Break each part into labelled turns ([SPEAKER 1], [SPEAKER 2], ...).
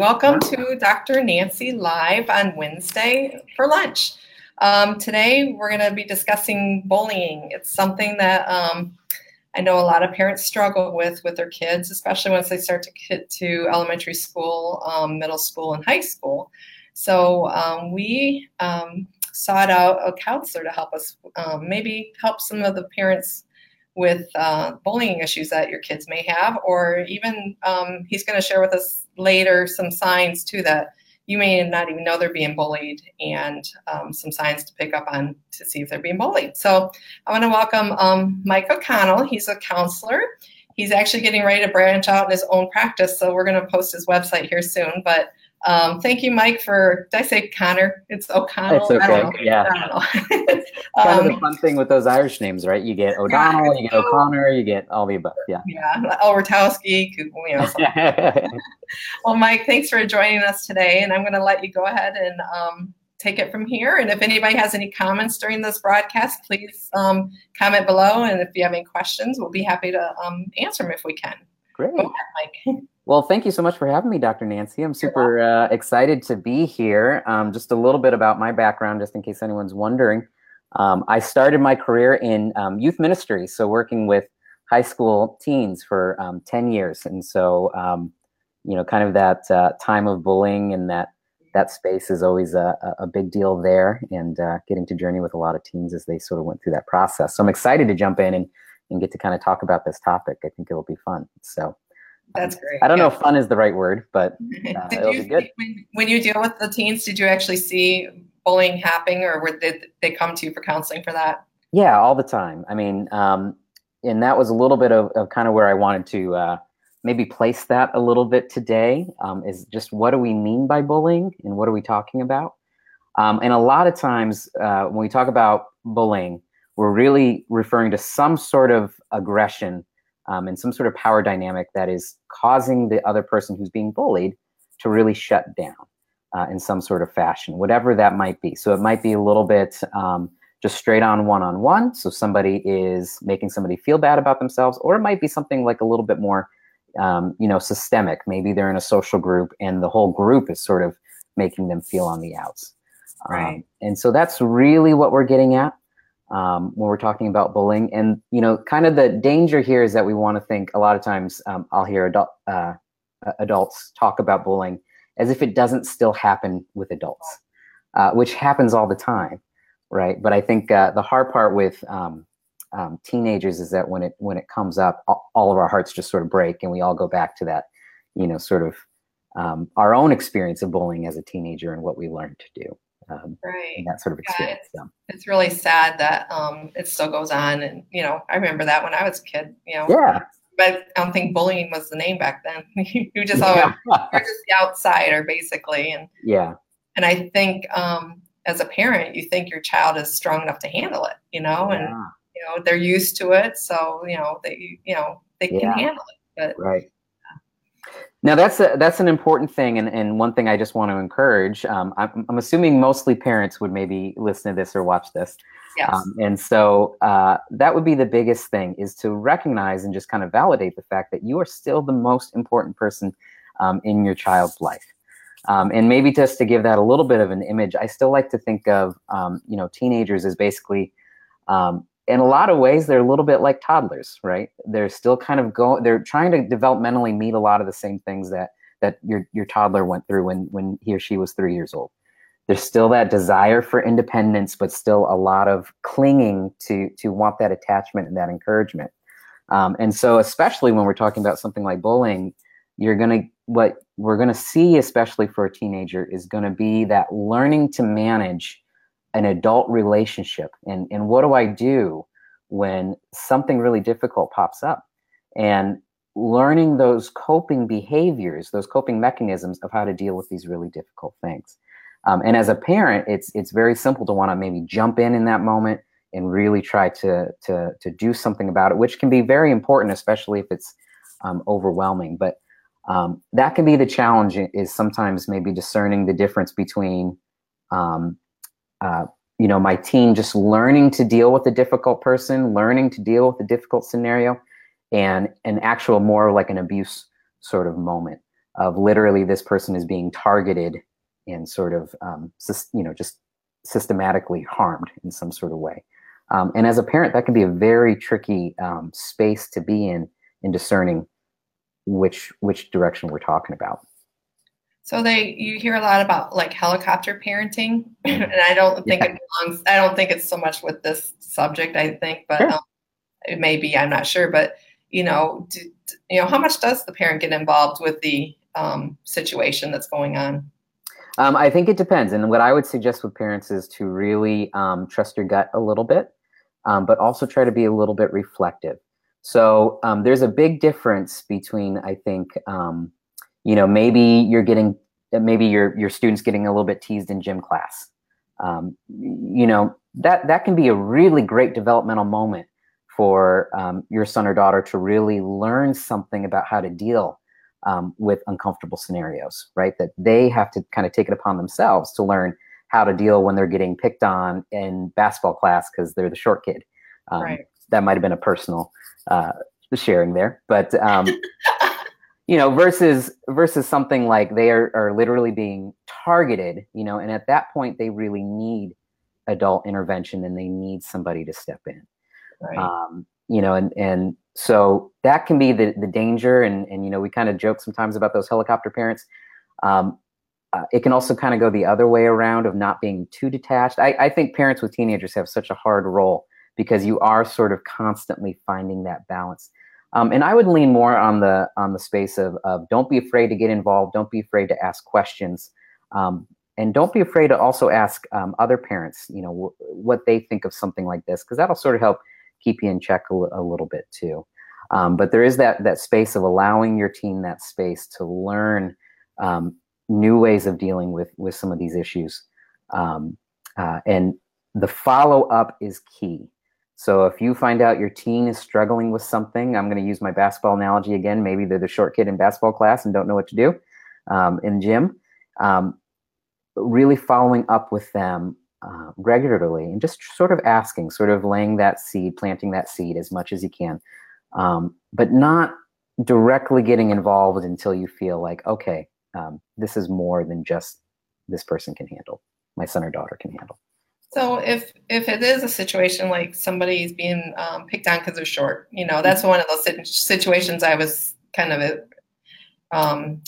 [SPEAKER 1] Welcome to Dr. Nancy Live on Wednesday for lunch. Um, today, we're going to be discussing bullying. It's something that um, I know a lot of parents struggle with with their kids, especially once they start to get to elementary school, um, middle school, and high school. So um, we um, sought out a counselor to help us um, maybe help some of the parents with uh, bullying issues that your kids may have, or even um, he's going to share with us later some signs too that you may not even know they're being bullied and um, some signs to pick up on to see if they're being bullied. So I want to welcome um, Mike O'Connell. He's a counselor. He's actually getting ready to branch out in his own practice, so we're going to post his website here soon. But um, thank you, Mike, for, did I say Connor? It's O'Connell.
[SPEAKER 2] It's okay. Yeah. kind of the um, fun thing with those Irish names, right? You get O'Donnell, you get O'Connor, you get all the above. Yeah.
[SPEAKER 1] Yeah. Elwertowski, you know. well, Mike, thanks for joining us today. And I'm going to let you go ahead and um, take it from here. And if anybody has any comments during this broadcast, please um, comment below. And if you have any questions, we'll be happy to um, answer them if we can.
[SPEAKER 2] Great. Ahead, Mike. Well, thank you so much for having me, Dr. Nancy. I'm super uh, excited to be here. Um, just a little bit about my background, just in case anyone's wondering. Um, I started my career in um, youth ministry, so working with high school teens for um, 10 years. And so, um, you know, kind of that uh, time of bullying and that that space is always a, a big deal there and uh, getting to journey with a lot of teens as they sort of went through that process. So I'm excited to jump in and, and get to kind of talk about this topic. I think it'll be fun. So
[SPEAKER 1] that's great.
[SPEAKER 2] I don't yeah. know if fun is the right word, but uh, it'll
[SPEAKER 1] you,
[SPEAKER 2] be good.
[SPEAKER 1] When, when, you deal with the teens, did you actually see bullying happening, or were, did they come to you for counseling for that?
[SPEAKER 2] Yeah, all the time. I mean, um, and that was a little bit of, of kind of where I wanted to uh, maybe place that a little bit today. Um, is just what do we mean by bullying, and what are we talking about? Um, and a lot of times uh, when we talk about bullying, we're really referring to some sort of aggression um, and some sort of power dynamic that is causing the other person who's being bullied to really shut down uh, in some sort of fashion, whatever that might be. So it might be a little bit um, just straight on one on one. So somebody is making somebody feel bad about themselves, or it might be something like a little bit more, um, you know, systemic. Maybe they're in a social group and the whole group is sort of making them feel on the outs.
[SPEAKER 1] Right.
[SPEAKER 2] Um, and so that's really what we're getting at um, when we're talking about bullying. And you know, kind of the danger here is that we want to think a lot of times. Um, I'll hear adult, uh, adults talk about bullying as if it doesn't still happen with adults, uh, which happens all the time, right? But I think uh, the hard part with um, um teenagers is that when it when it comes up, all of our hearts just sort of break, and we all go back to that, you know, sort of um, our own experience of bullying as a teenager and what we learned to do
[SPEAKER 1] um, right.
[SPEAKER 2] that sort of experience.
[SPEAKER 1] Yeah, it's, yeah. it's, really sad that um, it still goes on. And, you know, I remember that when I was a kid, you know.
[SPEAKER 2] Yeah.
[SPEAKER 1] But I don't think bullying was the name back then. you just always, you're just the outsider, basically. And
[SPEAKER 2] yeah.
[SPEAKER 1] And I think um, as a parent, you think your child is strong enough to handle it, you know, and you know they're used to it, so you know they, you know, they can handle it. But
[SPEAKER 2] right now that's a, that's an important thing, and, and one thing I just want to encourage. Um, I'm, I'm, assuming mostly parents would maybe listen to this or watch this,
[SPEAKER 1] yes. Um,
[SPEAKER 2] and so uh, that would be the biggest thing is to recognize and just kind of validate the fact that you are still the most important person um, in your child's life. Um, and maybe just to give that a little bit of an image, I still like to think of um, you know teenagers as basically um, in a lot of ways they're a little bit like toddlers right? They're still kind of going they're trying to developmentally meet a lot of the same things that that your your toddler went through when when he or she was three years old. There's still that desire for independence but still a lot of clinging to to want that attachment and that encouragement. Um, and so especially when we're talking about something like bullying you're to what we're to see especially for a teenager is to be that learning to manage an adult relationship. And and what do i do when something really difficult pops up? And learning those coping behaviors those coping mechanisms of how to deal with these really difficult things. Um, and as a parent it's it's very simple to want to maybe jump in in that moment and really try to to to do something about it which can be very important especially if it's um, overwhelming. But um, that can be the challenge is sometimes maybe discerning the difference between um, uh, you know, my team just learning to deal with a difficult person, learning to deal with a difficult scenario, and an actual more like an abuse sort of moment. of literally this person is being targeted and sort of um, you know just systematically harmed in some sort of way. Um, and as a parent, that can be a very tricky um, space to be in in discerning which which direction we're talking about.
[SPEAKER 1] So they you hear a lot about like helicopter parenting, and I don't think yeah. it belongs. I don't think it's so much with this subject. I think, but sure. um, it may be. I'm not sure, but you know, do, you know, how much does the parent get involved with the um, situation that's going on?
[SPEAKER 2] Um, I think it depends. And what I would suggest with parents is to really um, trust your gut a little bit, um, but also try to be a little bit reflective. So um, there's a big difference between, I think, um, you know, maybe you're getting, maybe your your students getting a little bit teased in gym class. Um, you know, that that can be a really great developmental moment for your son or daughter to really learn something about how to deal um, with uncomfortable scenarios, right? That they have to kind of take it upon themselves to learn how to deal when they're getting picked on in basketball class because they're the short kid. Um, right. That might have been a personal uh, sharing there, but um, you know, versus versus something like they are, are literally being targeted, you know, and at that point they really need adult intervention and they need somebody to step in. Right. Um, you know, and and so that can be the the danger, and and you know, we kind of joke sometimes about those helicopter parents. Um, uh, it can also kind of go the other way around of not being too detached. I, I think parents with teenagers have such a hard role because you are sort of constantly finding that balance. Um, and I would lean more on the on the space of, of don't be afraid to get involved, don't be afraid to ask questions, um, and don't be afraid to also ask um, other parents, you know, w- what they think of something like this, because that'll sort of help keep you in check a, a little bit too. Um, but there is that that space of allowing your team that space to learn um, new ways of dealing with with some of these issues, um, uh, and the follow up is key. So if you find out your teen is struggling with something, I'm going to use my basketball analogy again. Maybe they're the short kid in basketball class and don't know what to do um, in gym. Um, really following up with them uh, regularly and just sort of asking, sort of laying that seed, planting that seed as much as you can, um, but not directly getting involved until you feel like, okay, um, this is more than just this person can handle, my son or daughter can handle.
[SPEAKER 1] So if if it is a situation like somebody's being um, picked on because they're short, you know, that's one of those situations I was kind of um,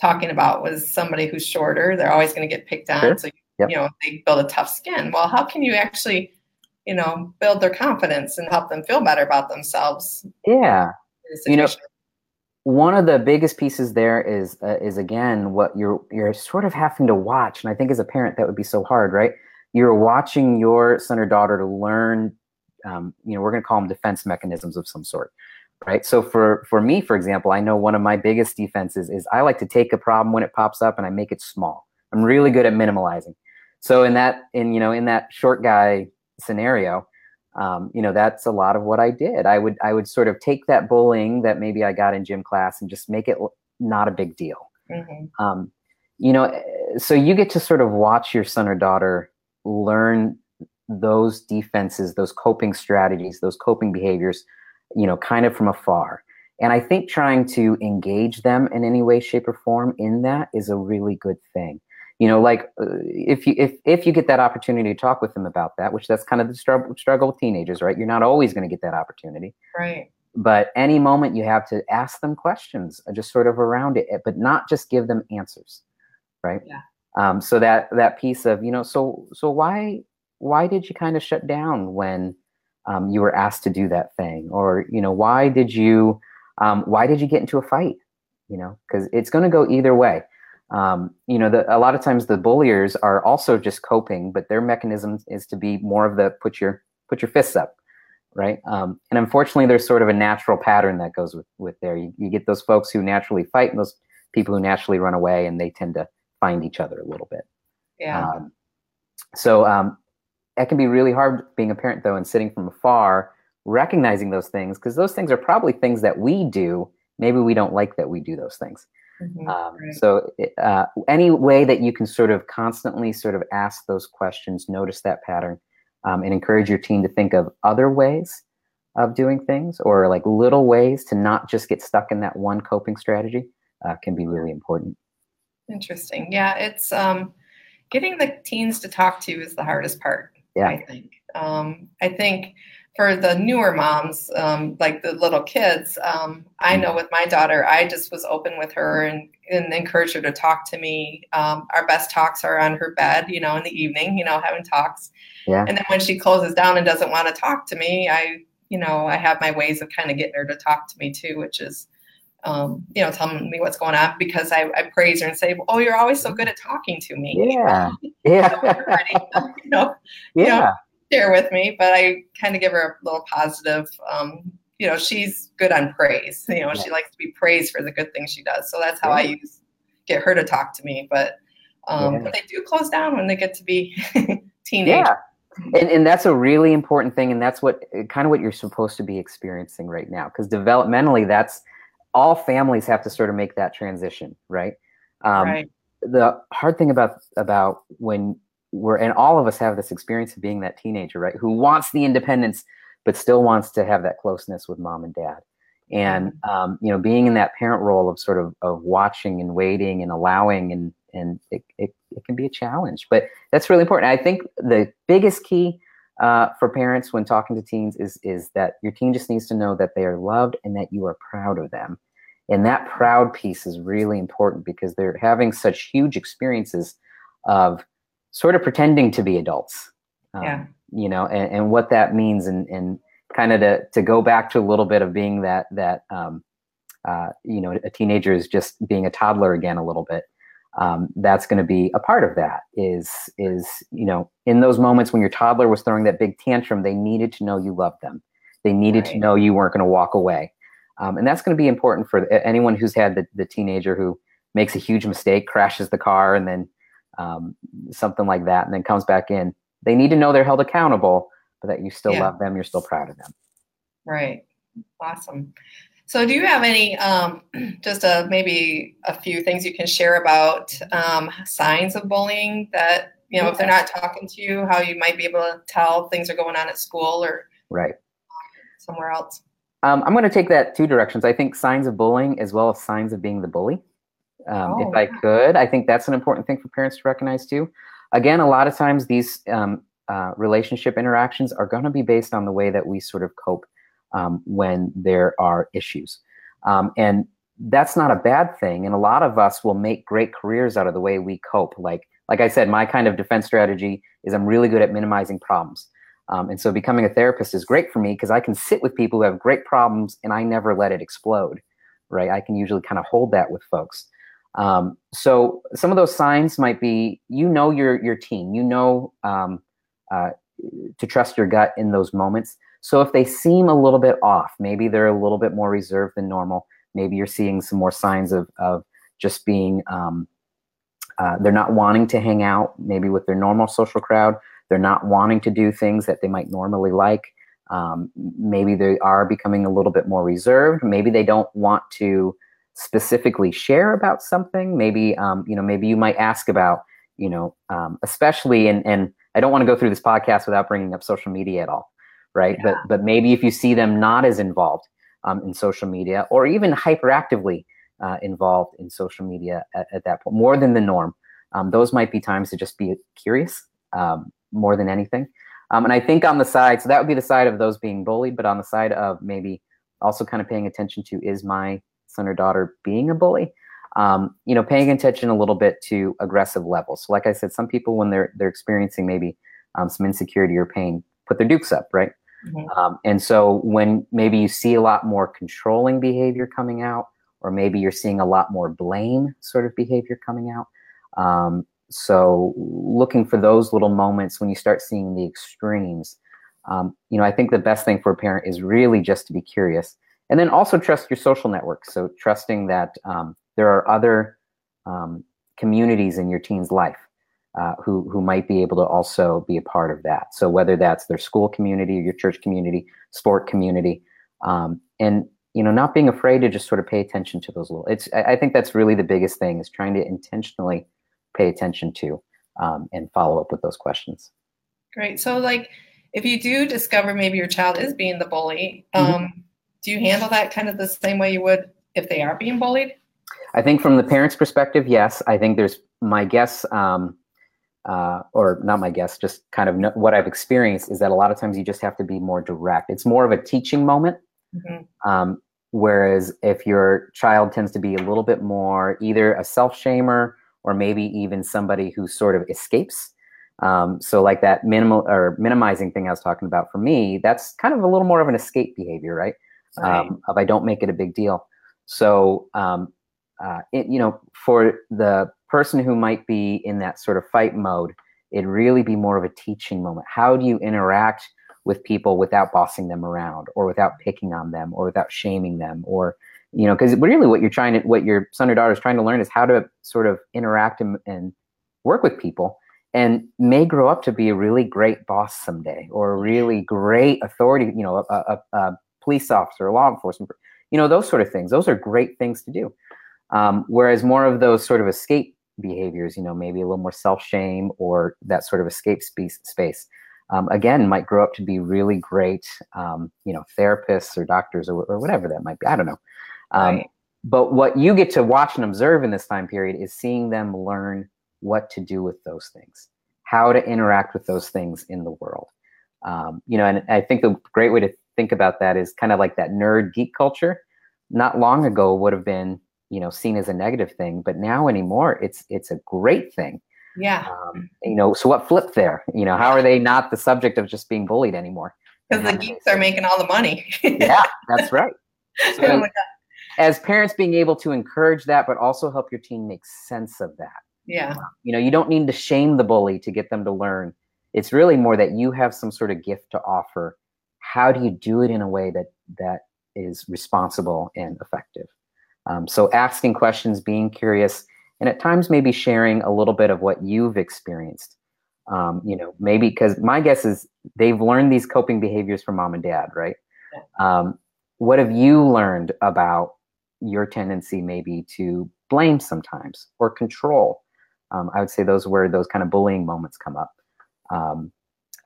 [SPEAKER 1] talking about was somebody who's shorter. They're always going to get picked on. Sure. So Yep. You know, they build a tough skin. Well, how can you actually, you know, build their confidence and help them feel better about themselves?
[SPEAKER 2] Yeah. You know, one of the biggest pieces there is uh, is again what you're you're sort of having to watch, and I think as a parent that would be so hard, right? You're watching your son or daughter to learn. Um, you know, we're going to call them defense mechanisms of some sort, right? So for for me, for example, I know one of my biggest defenses is I like to take a problem when it pops up and I make it small. I'm really good at minimalizing. So in that in you know in that short guy scenario, um, you know that's a lot of what I did. I would I would sort of take that bullying that maybe I got in gym class and just make it not a big deal. Mm-hmm. Um, you know, so you get to sort of watch your son or daughter learn those defenses, those coping strategies, those coping behaviors, you know, kind of from afar. And I think trying to engage them in any way, shape, or form in that is a really good thing. You know like uh, if you if if you get that opportunity to talk with them about that which that's kind of the struggle struggle with teenagers right? You're not always going to get that opportunity.
[SPEAKER 1] Right.
[SPEAKER 2] But any moment you have to ask them questions uh, just sort of around it but not just give them answers right?
[SPEAKER 1] Yeah
[SPEAKER 2] um, so that that piece of you know so so why why did you kind of shut down when um, you were asked to do that thing or you know why did you um, why did you get into a fight you know because it's going to go either way um, you know, the, a lot of times the bulliers are also just coping, but their mechanism is to be more of the put your put your fists up, right? Um, and unfortunately, there's sort of a natural pattern that goes with with there. You, you get those folks who naturally fight, and those people who naturally run away, and they tend to find each other a little bit.
[SPEAKER 1] Yeah. Um,
[SPEAKER 2] so um, that can be really hard being a parent, though, and sitting from afar, recognizing those things because those things are probably things that we do. Maybe we don't like that we do those things. Mm-hmm, um, right. So, uh, any way that you can sort of constantly sort of ask those questions, notice that pattern, um, and encourage your team to think of other ways of doing things or like little ways to not just get stuck in that one coping strategy. uh, can be really important.
[SPEAKER 1] Interesting. Yeah, it's um, getting the teens to talk to you is the hardest part.
[SPEAKER 2] Yeah.
[SPEAKER 1] I think. Um, I think for the newer moms, um, like the little kids, um, I know with my daughter, I just was open with her and, and encouraged her to talk to me. Um, our best talks are on her bed, you know, in the evening, you know, having talks.
[SPEAKER 2] Yeah.
[SPEAKER 1] And then when she closes down and doesn't want to talk to me, I, you know, I have my ways of kind of getting her to talk to me too, which is, um, you know, telling me what's going on because I, I praise her and say, "Oh, you're always so good at talking to me."
[SPEAKER 2] Yeah, yeah,
[SPEAKER 1] you know,
[SPEAKER 2] yeah.
[SPEAKER 1] You know, share with me, but I kind of give her a little positive. Um, you know, she's good on praise. You know, yeah. she likes to be praised for the good things she does. So that's how yeah. I use get her to talk to me. But um, yeah. but they do close down when they get to be teenagers.
[SPEAKER 2] Yeah. And, and that's a really important thing, and that's what kind of what you're supposed to be experiencing right now. Because developmentally, that's all families have to sort of make that transition, right?
[SPEAKER 1] Um, right.
[SPEAKER 2] The hard thing about about when we're and all of us have this experience of being that teenager, right? Who wants the independence but still wants to have that closeness with mom and dad. And mm-hmm. um, you know, being in that parent role of sort of of watching and waiting and allowing and and it, it, it can be a challenge. But that's really important. I think the biggest key uh, for parents when talking to teens is is that your teen just needs to know that they are loved and that you are proud of them. And that proud piece is really important because they're having such huge experiences of sort of pretending to be adults.
[SPEAKER 1] Um, yeah.
[SPEAKER 2] You know, and, and what that means and, and kind of to, to go back to a little bit of being that, that, um, uh, you know, a teenager is just being a toddler again a little bit. Um, that's going to be a part of that is is you know in those moments when your toddler was throwing that big tantrum they needed to know you loved them they needed right. to know you weren't going to walk away um, and that's going to be important for anyone who's had the, the teenager who makes a huge mistake crashes the car and then um, something like that, and then comes back in. They need to know they're held accountable, but that you still yeah. love them, you're still proud of them.
[SPEAKER 1] Right. Awesome. So, do you have any, um, just a, maybe a few things you can share about um, signs of bullying that, you know, yeah. if they're not talking to you, how you might be able to tell things are going on at school or
[SPEAKER 2] right
[SPEAKER 1] somewhere else?
[SPEAKER 2] Um, I'm going to take that two directions. I think signs of bullying as well as signs of being the bully um, oh. if I could. I think that's an important thing for parents to recognize too. Again, a lot of times these um, uh, relationship interactions are going to be based on the way that we sort of cope um, when there are issues. Um, and that's not a bad thing. And a lot of us will make great careers out of the way we cope. Like, like I said, my kind of defense strategy is I'm really good at minimizing problems. Um, and so becoming a therapist is great for me because I can sit with people who have great problems and I never let it explode, right? I can usually kind of hold that with folks. Um, so some of those signs might be you know your your team, you know um, uh, to trust your gut in those moments. So if they seem a little bit off, maybe they're a little bit more reserved than normal. Maybe you're seeing some more signs of of just being um, uh, they're not wanting to hang out maybe with their normal social crowd. They're not wanting to do things that they might normally like. Um, maybe they are becoming a little bit more reserved. Maybe they don't want to specifically share about something maybe um, you know maybe you might ask about you know um, especially and and i don't want to go through this podcast without bringing up social media at all right yeah. but but maybe if you see them not as involved um, in social media or even hyperactively uh, involved in social media at, at, that point more than the norm um, those might be times to just be curious um, more than anything um, and i think on the side so that would be the side of those being bullied but on the side of maybe also kind of paying attention to is my son or daughter being a bully. Um, you know, paying attention a little bit to aggressive levels. So, like I said, some people when they're they're experiencing maybe um, some insecurity or pain, put their dukes up, right? Mm-hmm. Um, and so when maybe you see a lot more controlling behavior coming out, or maybe you're seeing a lot more blame sort of behavior coming out. Um, so looking for those little moments when you start seeing the extremes, um, you know, I think the best thing for a parent is really just to be curious and then also trust your social networks. So trusting that um, there are other um, communities in your teen's life uh, who who might be able to also be a part of that. So whether that's their school community, your church community, sport community, um, and you know, not being afraid to just sort of pay attention to those little. It's I think that's really the biggest thing is trying to intentionally pay attention to um, and follow up with those questions.
[SPEAKER 1] Great. So like, if you do discover maybe your child is being the bully. Mm-hmm um, do you handle that kind of the same way you would if they are being bullied?
[SPEAKER 2] I think from the parents' perspective, yes. I think there's my guess, um, uh, or not my guess, just kind of know, what I've experienced is that a lot of times you just have to be more direct. It's more of a teaching moment. Mm-hmm. Um, whereas if your child tends to be a little bit more either a self shamer or maybe even somebody who sort of escapes. Um, so like that minimal or minimizing thing I was talking about for me, that's kind of a little more of an escape behavior, right? right. Um, if I don't make it a big deal. So, um, uh, it, you know, for the person who might be in that sort of fight mode, it'd really be more of a teaching moment. How do you interact with people without bossing them around or without picking on them or without shaming them? Or you know because really what you're trying to what your son or daughter is trying to learn is how to sort of interact and, and work with people and may grow up to be a really great boss someday or a really great authority you know a, a, a police officer a law enforcement you know those sort of things. Those are great things to do. Um, whereas more of those sort of escape behaviors you know maybe a little more self-shame or that sort of escape space, space um, again might grow up to be really great um, you know therapists or doctors or, or whatever that might be i don't know um, right. But what you get to watch and observe in this time period is seeing them learn what to do with those things, how to interact with those things in the world. Um, you know, and I think the great way to think about that is kind of like that nerd geek culture. Not long ago would have been, you know, seen as a negative thing, but now anymore, it's it's a great thing.
[SPEAKER 1] Yeah. Um,
[SPEAKER 2] you know, so what flipped there? You know, how are they not the subject of just being bullied anymore?
[SPEAKER 1] Because the geeks are making all the money.
[SPEAKER 2] yeah, that's right. So, oh as parents being able to encourage that but also help your teen make sense of that
[SPEAKER 1] yeah
[SPEAKER 2] you know you don't need to shame the bully to get them to learn it's really more that you have some sort of gift to offer how do you do it in a way that that is responsible and effective um, so asking questions being curious and at times maybe sharing a little bit of what you've experienced um, you know maybe because my guess is they've learned these coping behaviors from mom and dad right um, what have you learned about your tendency maybe to blame sometimes or control. Um, I would say those where those kind of bullying moments come up. Um,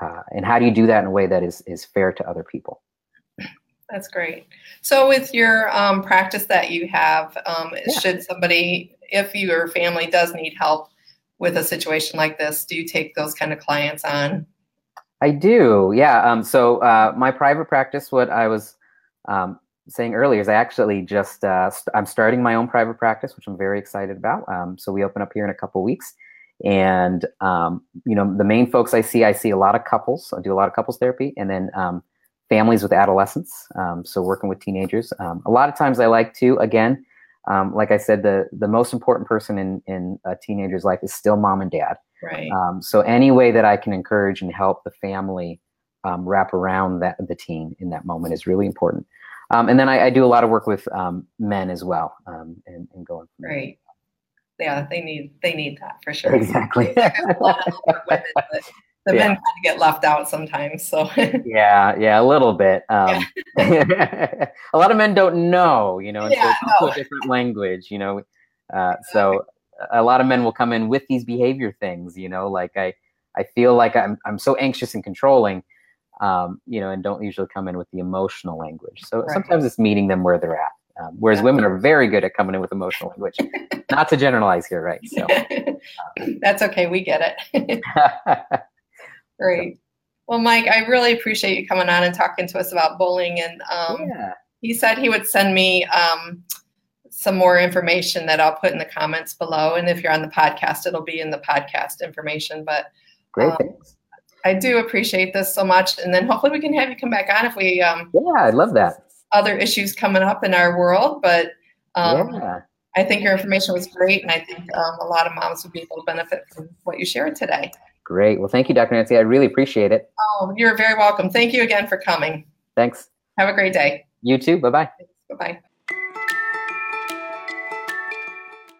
[SPEAKER 2] uh, and how do you do that in a way that is is fair to other people?
[SPEAKER 1] That's great. So, with your um, practice that you have, um, yeah. should somebody, if your family does need help with a situation like this, do you take those kind of clients on?
[SPEAKER 2] I do, yeah. Um, so, uh, my private practice, what I was um, saying earlier is I actually just uh, st- I'm starting my own private practice, which I'm very excited about. Um, so we open up here in a couple weeks, and um, you know the main folks I see, I see a lot of couples. I do a lot of couples therapy, and then um, families with adolescents. Um, so working with teenagers. Um, a lot of times I like to again. Um, like I said, the the most important person in in a teenager's life is still mom and dad.
[SPEAKER 1] Right.
[SPEAKER 2] so any way that I can encourage and help the family wrap around that the teen in that moment is really important. Um, and then I, I, do a lot of work with um, men as well, um, and, and going
[SPEAKER 1] from right. Yeah, they need they need that for sure.
[SPEAKER 2] Exactly.
[SPEAKER 1] women, the yeah. men kind of get left out sometimes. So
[SPEAKER 2] yeah, yeah, a little bit. Um, yeah. a lot of men don't know, you know, and yeah, so it's no. a different language, you know. Uh, so a lot of men will come in with these behavior things, you know, like I I feel like I'm I'm so anxious and controlling um, you know, and don't usually come in with the emotional language. So right. sometimes it's meeting them where they're at. Um, whereas yeah. women are very good at coming in with emotional language. Not to generalize here, right? So
[SPEAKER 1] that's okay. We get it. Great. Well, Mike, I really appreciate you coming on and talking to us about bullying. And um, yeah. he said he would send me um, some more information that I'll put in the comments below. And if you're on the podcast, it'll be in the podcast information. But
[SPEAKER 2] great, um, thanks.
[SPEAKER 1] I do appreciate this so much. And then hopefully we can have you come back on if we. Um,
[SPEAKER 2] yeah, I love that.
[SPEAKER 1] Other issues coming up in our world, but um, yeah. I think your information was great, and I think um, a lot of moms would be able to benefit from what you shared today.
[SPEAKER 2] Great. Well, thank you, Dr. Nancy. I really appreciate it.
[SPEAKER 1] Oh, you're very welcome. Thank you again for coming.
[SPEAKER 2] Thanks.
[SPEAKER 1] Have a great day.
[SPEAKER 2] You too. Bye bye.
[SPEAKER 1] Bye bye.